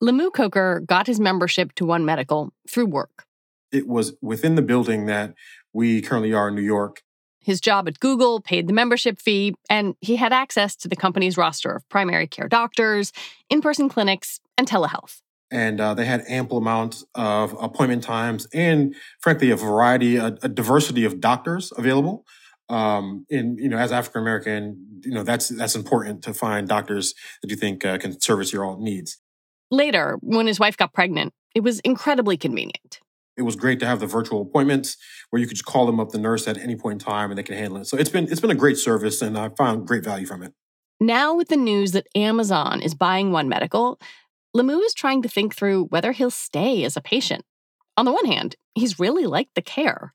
Lemuel Coker got his membership to One Medical through work. It was within the building that we currently are in New York. His job at Google paid the membership fee, and he had access to the company's roster of primary care doctors, in person clinics, and telehealth. And uh, they had ample amounts of appointment times and, frankly, a variety, a, a diversity of doctors available um and you know as african american you know that's that's important to find doctors that you think uh, can service your all needs Later, when his wife got pregnant, it was incredibly convenient. it was great to have the virtual appointments where you could just call them up the nurse at any point in time and they can handle it so it's been it's been a great service and i found great value from it Now, with the news that Amazon is buying One Medical, Lemuel is trying to think through whether he'll stay as a patient. On the one hand, he's really liked the care.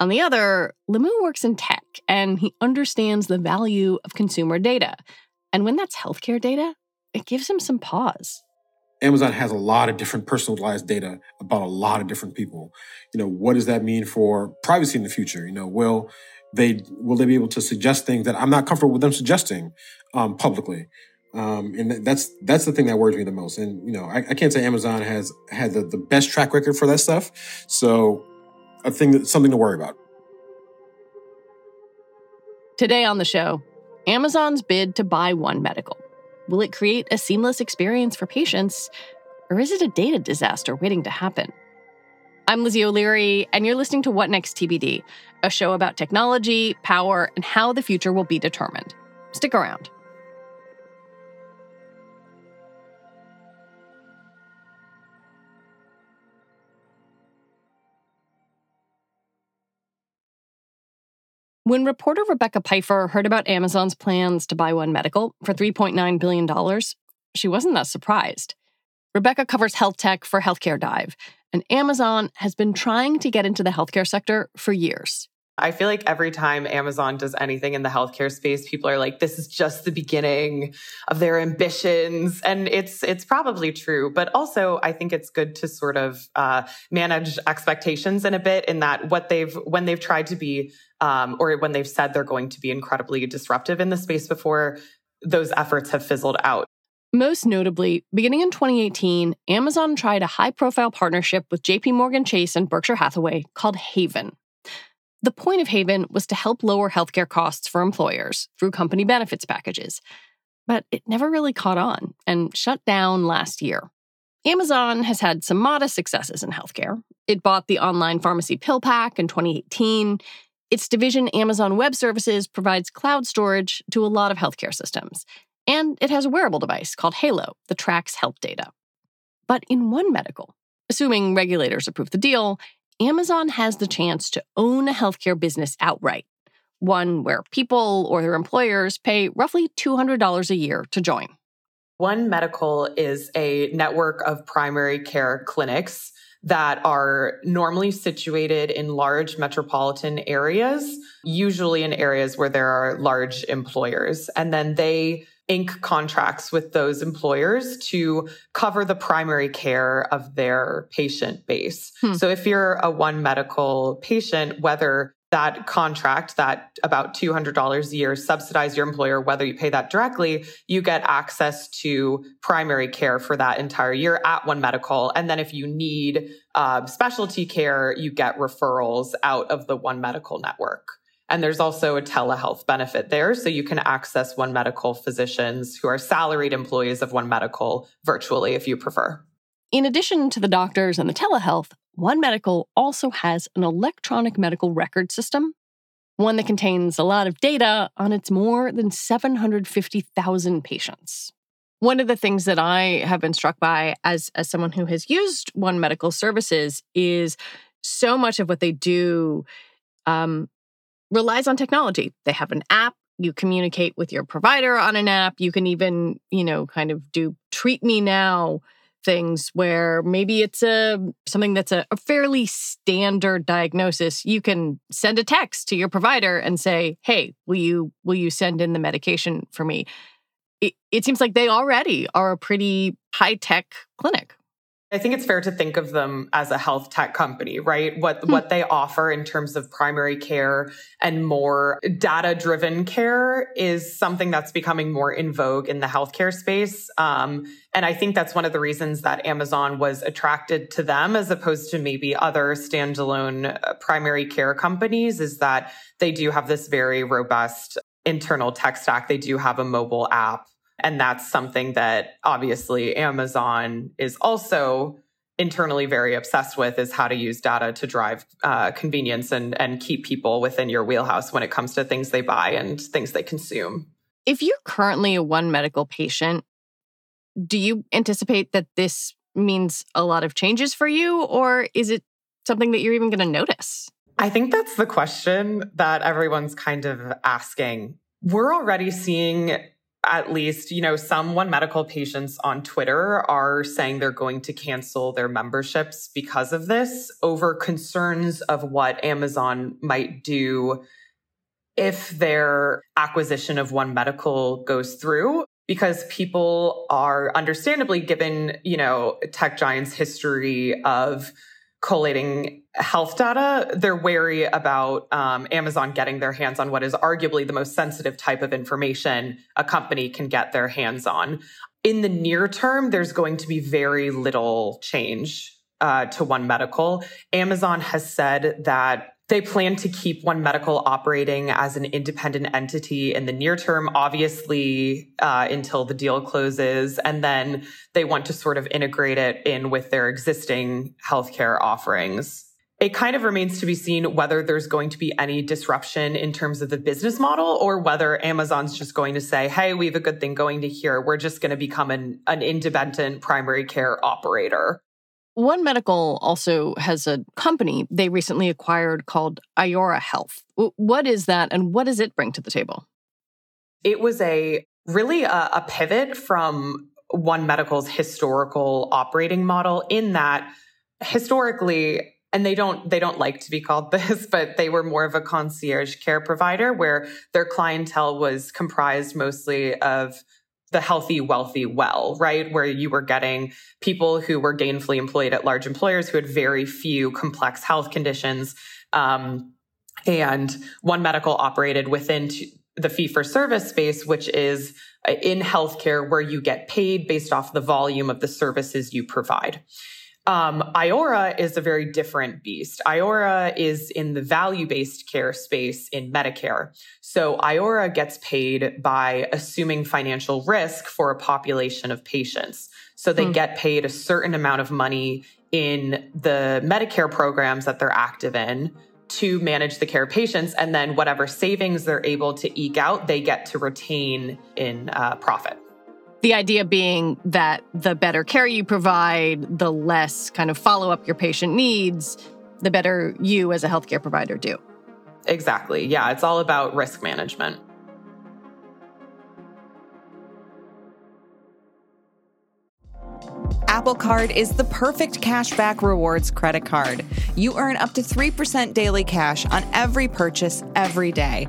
On the other, Lemuel works in tech and he understands the value of consumer data. And when that's healthcare data, it gives him some pause. Amazon has a lot of different personalized data about a lot of different people. You know, what does that mean for privacy in the future? You know, will they will they be able to suggest things that I'm not comfortable with them suggesting um, publicly? Um, and that's that's the thing that worries me the most. And you know, I, I can't say Amazon has had the, the best track record for that stuff. So, I think that's something to worry about. Today on the show, Amazon's bid to buy One Medical. Will it create a seamless experience for patients, or is it a data disaster waiting to happen? I'm Lizzie O'Leary, and you're listening to What Next TBD, a show about technology, power, and how the future will be determined. Stick around. When reporter Rebecca Pifer heard about Amazon's plans to buy One Medical for $3.9 billion, she wasn't that surprised. Rebecca covers health tech for Healthcare Dive, and Amazon has been trying to get into the healthcare sector for years. I feel like every time Amazon does anything in the healthcare space, people are like, this is just the beginning of their ambitions. And it's it's probably true. But also I think it's good to sort of uh, manage expectations in a bit in that what they've when they've tried to be um, or when they've said they're going to be incredibly disruptive in the space before, those efforts have fizzled out. Most notably, beginning in 2018, Amazon tried a high profile partnership with JP Morgan Chase and Berkshire Hathaway called Haven. The point of Haven was to help lower healthcare costs for employers through company benefits packages. But it never really caught on and shut down last year. Amazon has had some modest successes in healthcare. It bought the online pharmacy PillPack in 2018. Its division, Amazon Web Services, provides cloud storage to a lot of healthcare systems. And it has a wearable device called Halo that tracks health data. But in One Medical, assuming regulators approve the deal, Amazon has the chance to own a healthcare business outright, one where people or their employers pay roughly $200 a year to join. One Medical is a network of primary care clinics that are normally situated in large metropolitan areas, usually in areas where there are large employers. And then they ink contracts with those employers to cover the primary care of their patient base. Hmm. So if you're a one medical patient, whether that contract, that about $200 a year, subsidize your employer, whether you pay that directly, you get access to primary care for that entire year at One Medical. And then if you need uh, specialty care, you get referrals out of the One Medical network. And there's also a telehealth benefit there. So you can access One Medical physicians who are salaried employees of One Medical virtually if you prefer. In addition to the doctors and the telehealth, One Medical also has an electronic medical record system, one that contains a lot of data on its more than 750,000 patients. One of the things that I have been struck by as, as someone who has used One Medical services is so much of what they do um, relies on technology. They have an app you communicate with your provider on an app. You can even, you know, kind of do treat me now things where maybe it's a something that's a, a, fairly standard diagnosis you can send a text to your provider and say hey will you will you send in the medication for me it, it seems like they already are a pretty high tech clinic I think it's fair to think of them as a health tech company, right? What hmm. what they offer in terms of primary care and more data driven care is something that's becoming more in vogue in the healthcare space. Um, and I think that's one of the reasons that Amazon was attracted to them as opposed to maybe other standalone uh, primary care companies is that they do have this very robust internal tech stack. They do have a mobile app and that's something that obviously Amazon is also internally very obsessed with is how to use data to drive uh, convenience and, and keep people within your wheelhouse when it comes to things they buy and things they consume. If you're currently a one medical patient, do you anticipate that this means a lot of changes for you, or is it something that you're even going to notice? I think that's the question that everyone's kind of asking. We're already seeing at least, you know, some One Medical patients on Twitter are saying they're going to cancel their memberships because of this over concerns of what Amazon might do if their acquisition of One Medical goes through because people are understandably given, you know, tech giants history of collating health data, they're wary about um, Amazon getting their hands on what is arguably the most sensitive type of information a company can get their hands on. In the near term, there's going to be very little change uh, to One Medical. Amazon has said that they plan to keep One Medical operating as an independent entity in the near term, obviously, uh, until the deal closes. And then they want to sort of integrate it in with their existing healthcare offerings. It kind of remains to be seen whether there's going to be any disruption in terms of the business model or whether Amazon's just going to say, hey, we have a good thing going to here. We're just going to become an, an independent primary care operator. One Medical also has a company they recently acquired called Iora Health. What is that and what does it bring to the table? It was a really a, a pivot from One Medical's historical operating model in that historically and they don't they don't like to be called this but they were more of a concierge care provider where their clientele was comprised mostly of the healthy, wealthy, well, right? Where you were getting people who were gainfully employed at large employers who had very few complex health conditions. Um, and One Medical operated within the fee for service space, which is uh, in healthcare where you get paid based off the volume of the services you provide. Um, Iora is a very different beast. Iora is in the value based care space in Medicare. So Iora gets paid by assuming financial risk for a population of patients. So they mm. get paid a certain amount of money in the Medicare programs that they're active in to manage the care of patients. And then whatever savings they're able to eke out, they get to retain in uh, profit. The idea being that the better care you provide, the less kind of follow up your patient needs, the better you as a healthcare provider do. Exactly. Yeah, it's all about risk management. Apple Card is the perfect cashback rewards credit card. You earn up to 3% daily cash on every purchase every day.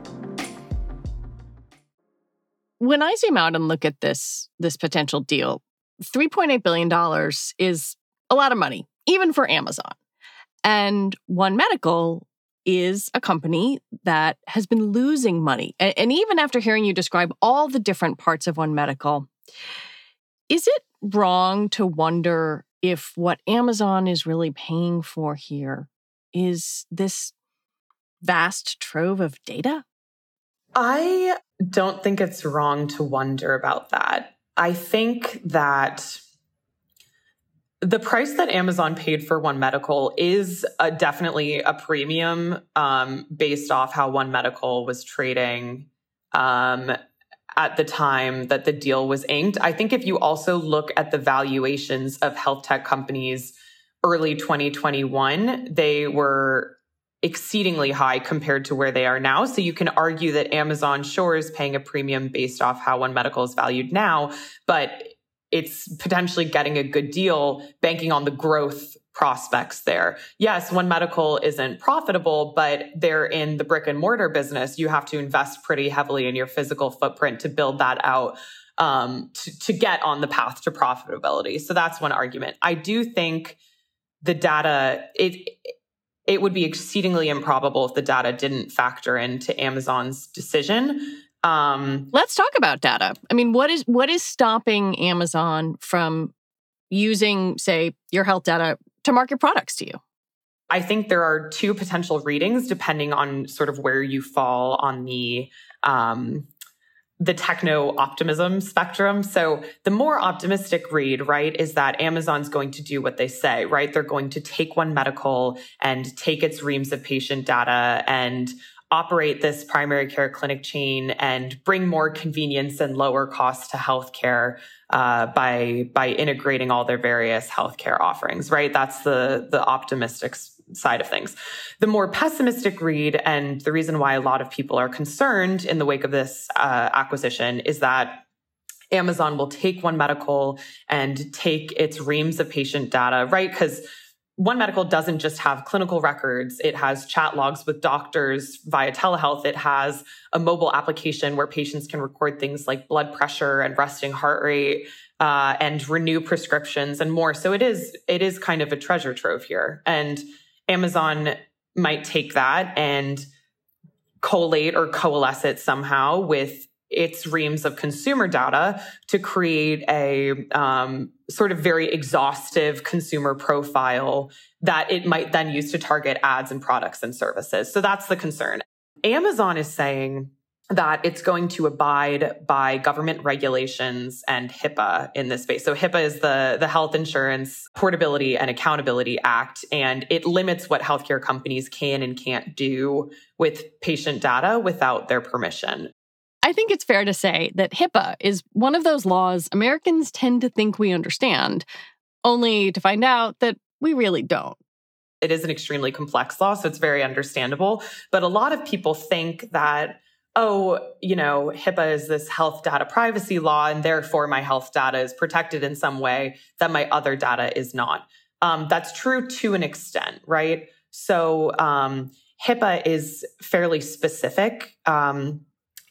when I zoom out and look at this this potential deal, 3.8 billion dollars is a lot of money even for Amazon. And One Medical is a company that has been losing money. And, and even after hearing you describe all the different parts of One Medical, is it wrong to wonder if what Amazon is really paying for here is this vast trove of data? I don't think it's wrong to wonder about that. I think that the price that Amazon paid for One Medical is a, definitely a premium um, based off how One Medical was trading um, at the time that the deal was inked. I think if you also look at the valuations of health tech companies early 2021, they were exceedingly high compared to where they are now. So you can argue that Amazon sure is paying a premium based off how One Medical is valued now, but it's potentially getting a good deal banking on the growth prospects there. Yes, One Medical isn't profitable, but they're in the brick and mortar business. You have to invest pretty heavily in your physical footprint to build that out um, to, to get on the path to profitability. So that's one argument. I do think the data, it, it would be exceedingly improbable if the data didn't factor into Amazon's decision. Um, Let's talk about data. I mean, what is what is stopping Amazon from using, say, your health data to market products to you? I think there are two potential readings depending on sort of where you fall on the um, the techno optimism spectrum. So the more optimistic read, right, is that Amazon's going to do what they say, right? They're going to take one medical and take its reams of patient data and operate this primary care clinic chain and bring more convenience and lower cost to healthcare uh, by by integrating all their various healthcare offerings. Right, that's the the optimistic side of things. The more pessimistic read, and the reason why a lot of people are concerned in the wake of this uh, acquisition, is that Amazon will take One Medical and take its reams of patient data, right? Because one Medical doesn't just have clinical records, it has chat logs with doctors via telehealth. It has a mobile application where patients can record things like blood pressure and resting heart rate. Uh, and renew prescriptions and more. So it is it is kind of a treasure trove here, and Amazon might take that and collate or coalesce it somehow with its reams of consumer data to create a um, sort of very exhaustive consumer profile that it might then use to target ads and products and services. So that's the concern. Amazon is saying that it's going to abide by government regulations and HIPAA in this space. So HIPAA is the, the Health Insurance Portability and Accountability Act, and it limits what healthcare companies can and can't do with patient data without their permission. I think it's fair to say that HIPAA is one of those laws Americans tend to think we understand, only to find out that we really don't. It is an extremely complex law, so it's very understandable. But a lot of people think that, oh, you know, HIPAA is this health data privacy law, and therefore my health data is protected in some way that my other data is not. Um, that's true to an extent, right? So um, HIPAA is fairly specific. Um,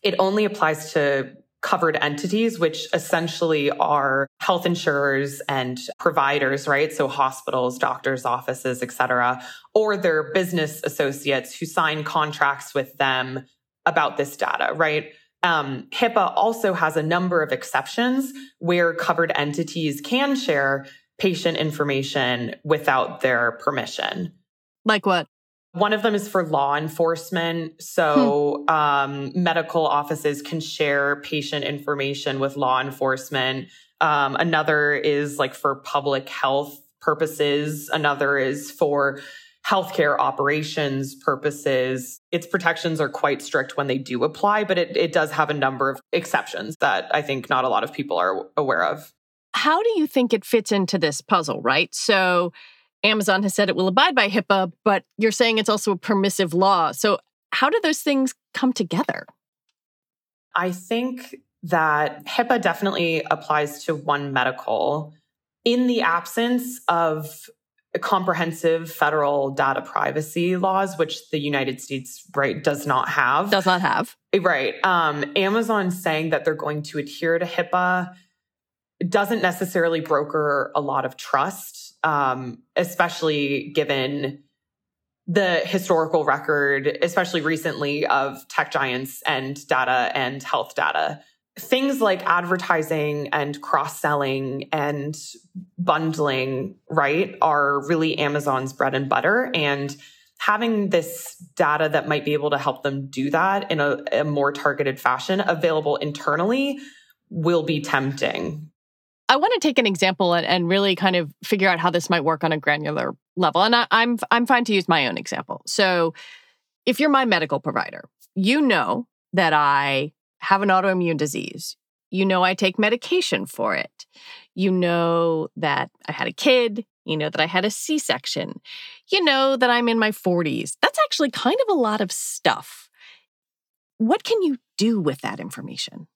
it only applies to covered entities, which essentially are health insurers and providers, right? So hospitals, doctors' offices, et cetera, or their business associates who sign contracts with them about this data, right? Um, HIPAA also has a number of exceptions where covered entities can share patient information without their permission. Like what? One of them is for law enforcement. So, hmm. um, medical offices can share patient information with law enforcement. Um, another is like for public health purposes. Another is for healthcare operations purposes. Its protections are quite strict when they do apply, but it, it does have a number of exceptions that I think not a lot of people are aware of. How do you think it fits into this puzzle, right? So, Amazon has said it will abide by HIPAA, but you're saying it's also a permissive law. So, how do those things come together? I think that HIPAA definitely applies to one medical in the absence of comprehensive federal data privacy laws, which the United States right does not have. Does not have. Right. Um, Amazon saying that they're going to adhere to HIPAA doesn't necessarily broker a lot of trust um, especially given the historical record, especially recently, of tech giants and data and health data. Things like advertising and cross selling and bundling, right, are really Amazon's bread and butter. And having this data that might be able to help them do that in a, a more targeted fashion available internally will be tempting. I want to take an example and, and, really kind of figure out how this might work on a granular level. And I, I'm I'm fine to use my own example. So, if you're my medical provider, you know that I have an autoimmune disease. You know I take medication for it. You know that I had a kid. You know that I had a C section. You know that I'm in my 40s. That's actually kind of a lot of stuff. What can you do with that information?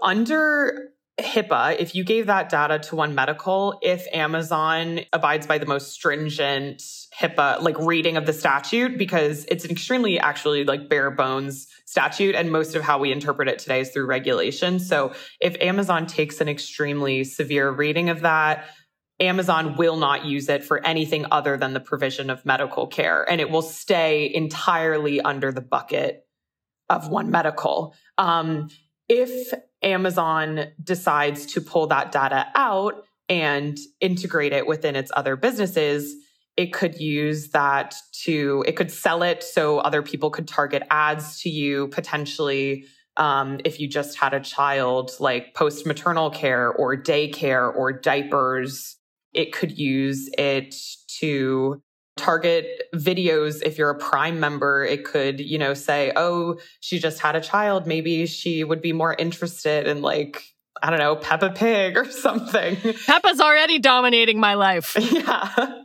Under HIPAA, if you gave that data to One Medical, if Amazon abides by the most stringent HIPAA like reading of the statute, because it's an extremely actually like bare bones statute, and most of how we interpret it today is through regulation. So if Amazon takes an extremely severe reading of that, Amazon will not use it for anything other than the provision of medical care, and it will stay entirely under the bucket of One Medical. Um, if Amazon decides to pull that data out and integrate it within its other businesses, it could use that to, it could sell it so other people could target ads to you potentially. Um, if you just had a child, like post maternal care or daycare or diapers, it could use it to target videos if you're a prime member it could you know say oh she just had a child. Maybe she would be more interested in like i don't know peppa pig or something. Peppa's already dominating my life. Yeah.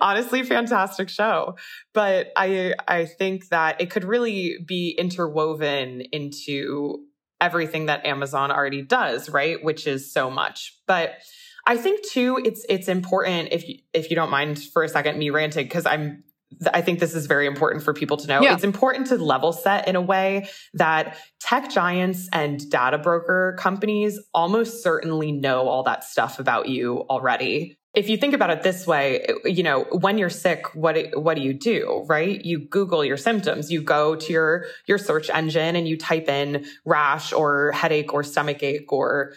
Honestly fantastic show. But i i think that it could really be interwoven into everything that amazon already does right? Which is so much. But I think too, it's it's important if you, if you don't mind for a second me ranting because I'm I think this is very important for people to know. Yeah. It's important to level set in a way that tech giants and data broker companies almost certainly know all that stuff about you already. If you think about it this way, you know, when you're sick, what what do you do, right? You Google your symptoms. You go to your your search engine and you type in rash or headache or stomach ache or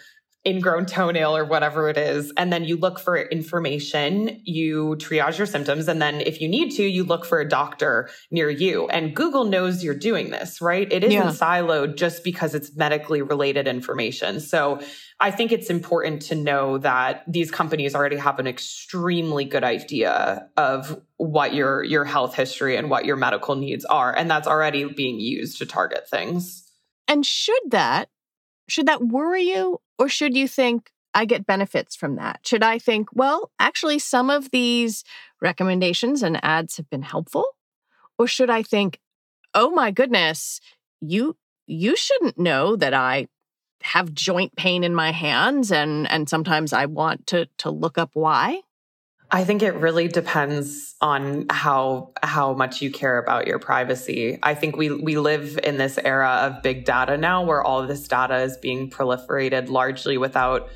ingrown toenail or whatever it is. And then you look for information, you triage your symptoms. And then if you need to, you look for a doctor near you. And Google knows you're doing this, right? It isn't yeah. siloed just because it's medically related information. So I think it's important to know that these companies already have an extremely good idea of what your, your health history and what your medical needs are. And that's already being used to target things. And should that should that worry you or should you think, I get benefits from that? Should I think, well, actually, some of these recommendations and ads have been helpful? Or should I think, oh my goodness, you you shouldn't know that I have joint pain in my hands and and sometimes I want to to look up why? I think it really depends on how how much you care about your privacy. I think we we live in this era of big data now where all this data is being proliferated largely without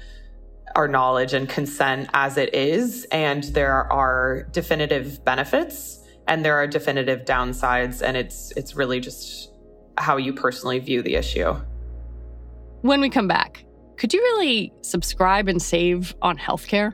our knowledge and consent as it is and there are definitive benefits and there are definitive downsides and it's it's really just how you personally view the issue. When we come back, could you really subscribe and save on healthcare?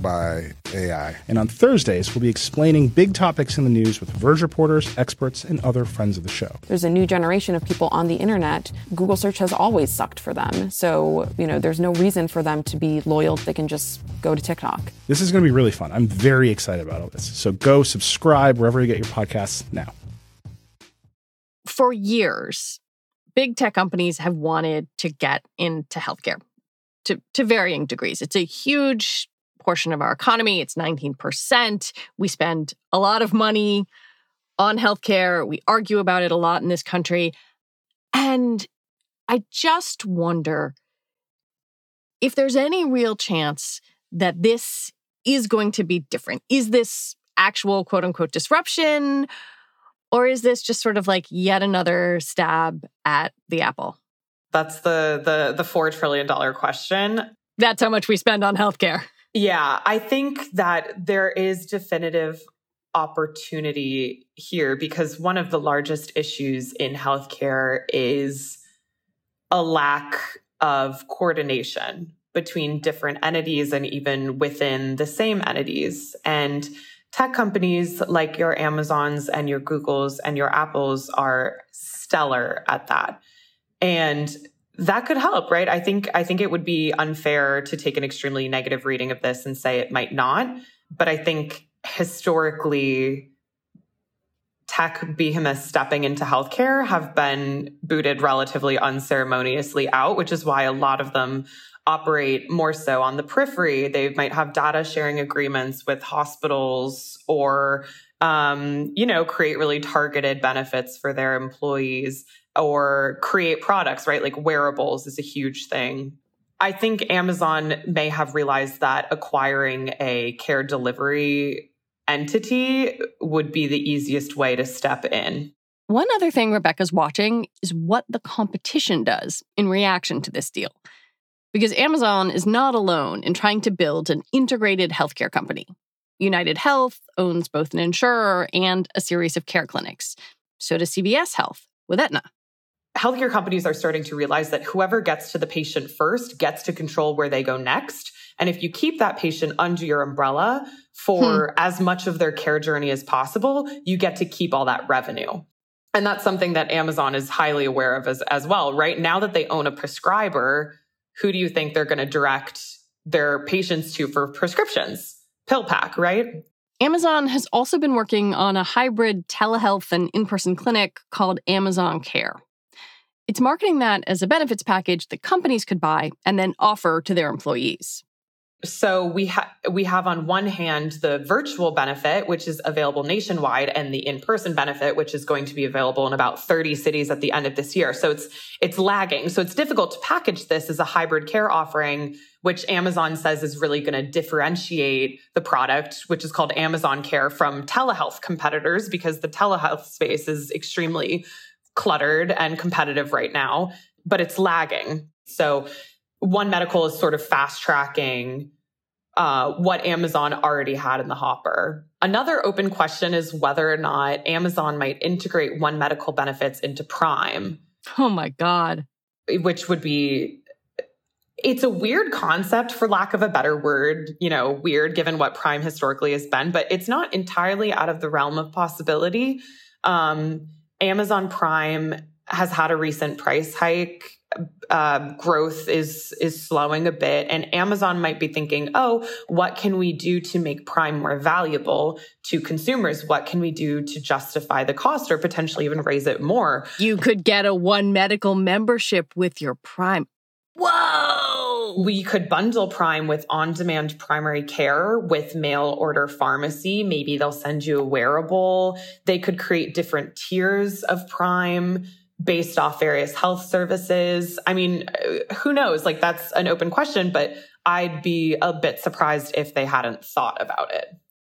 by AI. And on Thursdays, we'll be explaining big topics in the news with Verge reporters, experts, and other friends of the show. There's a new generation of people on the internet. Google search has always sucked for them. So, you know, there's no reason for them to be loyal. They can just go to TikTok. This is going to be really fun. I'm very excited about all this. So go subscribe wherever you get your podcasts now. For years, big tech companies have wanted to get into healthcare to, to varying degrees. It's a huge portion of our economy. It's 19%. We spend a lot of money on healthcare. We argue about it a lot in this country. And I just wonder if there's any real chance that this is going to be different. Is this actual quote unquote disruption? Or is this just sort of like yet another stab at the apple? That's the the the four trillion dollar question. That's how much we spend on healthcare. Yeah, I think that there is definitive opportunity here because one of the largest issues in healthcare is a lack of coordination between different entities and even within the same entities. And tech companies like your Amazons and your Googles and your Apples are stellar at that. And that could help, right? I think I think it would be unfair to take an extremely negative reading of this and say it might not, but I think historically tech behemoths stepping into healthcare have been booted relatively unceremoniously out, which is why a lot of them operate more so on the periphery. They might have data sharing agreements with hospitals or, um, you know, create really targeted benefits for their employees or create products, right? Like wearables is a huge thing. I think Amazon may have realized that acquiring a care delivery entity would be the easiest way to step in. One other thing Rebecca's watching is what the competition does in reaction to this deal because Amazon is not alone in trying to build an integrated healthcare company. United Health owns both an insurer and a series of care clinics. So does CVS Health with Aetna. Healthcare companies are starting to realize that whoever gets to the patient first gets to control where they go next. And if you keep that patient under your umbrella for hmm. as much of their care journey as possible, you get to keep all that revenue. And that's something that Amazon is highly aware of as, as well, right? Now that they own a prescriber, who do you think they're going to direct their patients to for prescriptions? PillPack, right? Amazon has also been working on a hybrid telehealth and in person clinic called Amazon Care. It's marketing that as a benefits package that companies could buy and then offer to their employees. So we have we have on one hand the virtual benefit, which is available nationwide, and the in-person benefit, which is going to be available in about 30 cities at the end of this year. So it's it's lagging. So it's difficult to package this as a hybrid care offering, which Amazon says is really going to differentiate the product, which is called Amazon Care from telehealth competitors, because the telehealth space is extremely cluttered and competitive right now, but it's lagging. So one medical is sort of fast tracking uh, what Amazon already had in the hopper. Another open question is whether or not Amazon might integrate one medical benefits into Prime. Oh my God. Which would be, it's a weird concept for lack of a better word, you know, weird given what Prime historically has been, but it's not entirely out of the realm of possibility. Um, Amazon Prime has had a recent price hike uh, growth is is slowing a bit, and Amazon might be thinking, "Oh, what can we do to make Prime more valuable to consumers? What can we do to justify the cost, or potentially even raise it more?" You could get a one medical membership with your Prime. Whoa! We could bundle Prime with on demand primary care with mail order pharmacy. Maybe they'll send you a wearable. They could create different tiers of Prime based off various health services. I mean, uh, who knows? Like, that's an open question, but I'd be a bit surprised if they hadn't thought about it.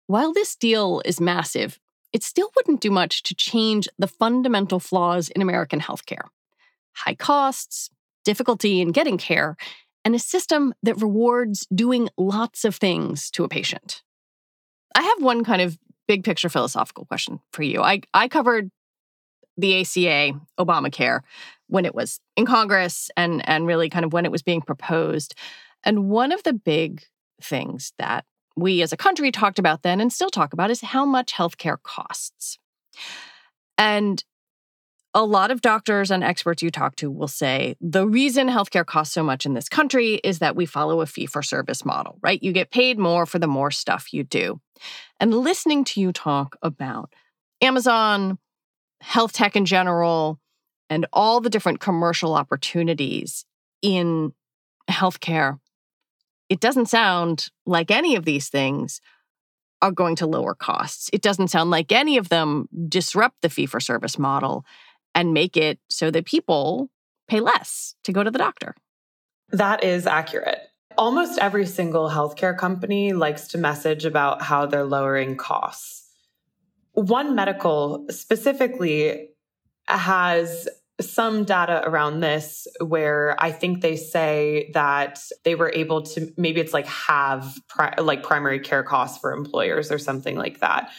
While this deal is massive, it still wouldn't do much to change the fundamental flaws in American healthcare high costs, difficulty in getting care, and a system that rewards doing lots of things to a patient. I have one kind of big picture philosophical question for you. I, I covered the ACA, Obamacare, when it was in Congress and, and really kind of when it was being proposed. And one of the big things that we as a country talked about then and still talk about is how much healthcare costs. And a lot of doctors and experts you talk to will say the reason healthcare costs so much in this country is that we follow a fee for service model, right? You get paid more for the more stuff you do. And listening to you talk about Amazon, health tech in general, and all the different commercial opportunities in healthcare, it doesn't sound like any of these things are going to lower costs. It doesn't sound like any of them disrupt the fee for service model and make it so that people pay less to go to the doctor. That is accurate. Almost every single healthcare company likes to message about how they're lowering costs. One Medical specifically has some data around this where I think they say that they were able to maybe it's like have pri- like primary care costs for employers or something like that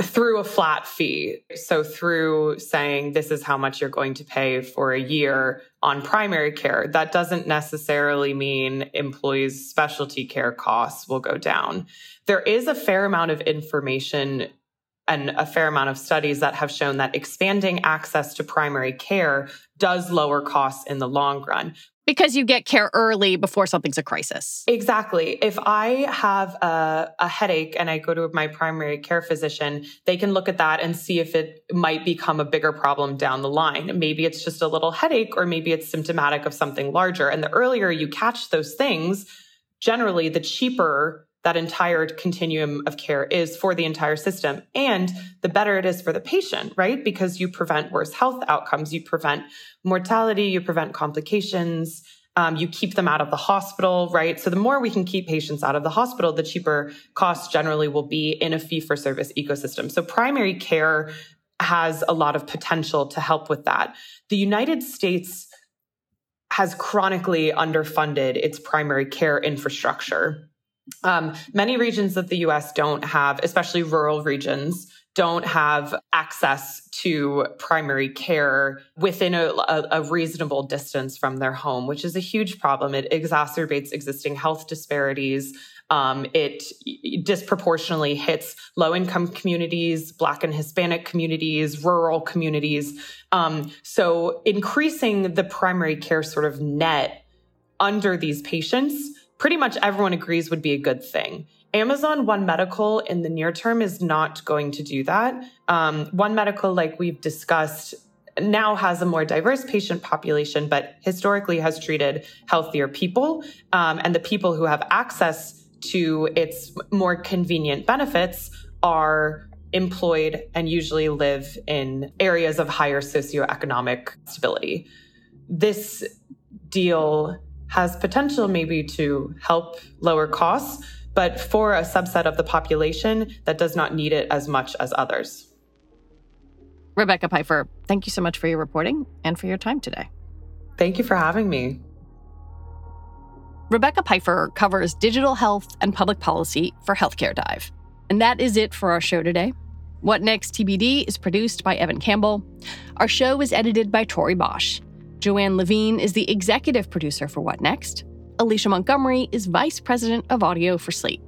through a flat fee. So through saying this is how much you're going to pay for a year on primary care, that doesn't necessarily mean employees' specialty care costs will go down. There is a fair amount of information and a fair amount of studies that have shown that expanding access to primary care does lower costs in the long run. Because you get care early before something's a crisis. Exactly. If I have a, a, headache and I go to my primary care physician, they can look at that and see if it might become a bigger problem down the line. Maybe it's just a little headache, or maybe it's symptomatic of something larger. And the earlier you catch those things, generally, the cheaper that entire continuum of care is for the entire system. And the better it is for the patient, right? Because you prevent worse health outcomes, you prevent mortality, you prevent complications. Um, you keep them out of the hospital, right? So the more we can keep patients out of the hospital, the cheaper costs generally will be in a fee for service ecosystem. So primary care has a lot of potential to help with that. The United States has chronically underfunded its primary care infrastructure. Um, many regions of the US don't have, especially rural regions, don't have access to primary care within a, a, a, reasonable distance from their home, which is a huge problem. It exacerbates existing health disparities. Um, it disproportionately hits low income communities, Black and Hispanic communities, rural communities. Um, so, increasing the primary care sort of net under these patients pretty much everyone agrees would be a good thing. Amazon One Medical in the near term is not going to do that. Um, One Medical, like we've discussed, now has a more diverse patient population, but historically has treated healthier people. Um, and the people who have access to its more convenient benefits are employed and usually live in areas of higher socioeconomic stability. This deal has potential maybe to help lower costs, but for a subset of the population that does not need it as much as others. Rebecca Pifer, thank you so much for your reporting and for your time today. Thank you for having me. Rebecca Pifer covers digital health and public policy for Healthcare Dive. And that is it for our show today. What Next TBD is produced by Evan Campbell. Our show is edited by Tori Bosch. Joanne Levine is the executive producer for What Next. Alicia Montgomery is vice president of audio for Slate.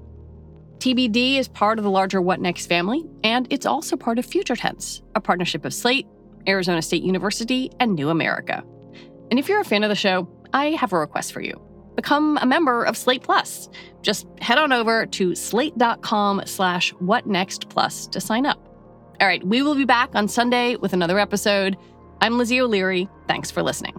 TBD is part of the larger What Next family, and it's also part of Future Tense, a partnership of Slate, Arizona State University, and New America. And if you're a fan of the show, I have a request for you. Become a member of Slate Plus. Just head on over to slate.com slash whatnextplus to sign up. All right, we will be back on Sunday with another episode. I'm Lizzie O'Leary. Thanks for listening.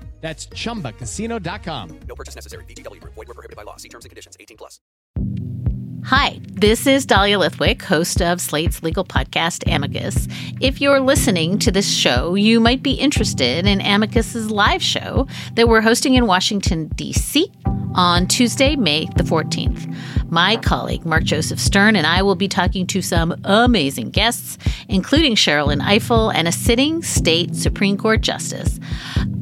That's ChumbaCasino.com. No purchase necessary. VGW. Void were prohibited by law. See terms and conditions. 18 plus. Hi, this is Dahlia Lithwick, host of Slate's legal podcast, Amicus. If you're listening to this show, you might be interested in Amicus's live show that we're hosting in Washington, D.C. on Tuesday, May the 14th. My colleague, Mark Joseph Stern, and I will be talking to some amazing guests, including Sherrilyn Ifill and a sitting state Supreme Court justice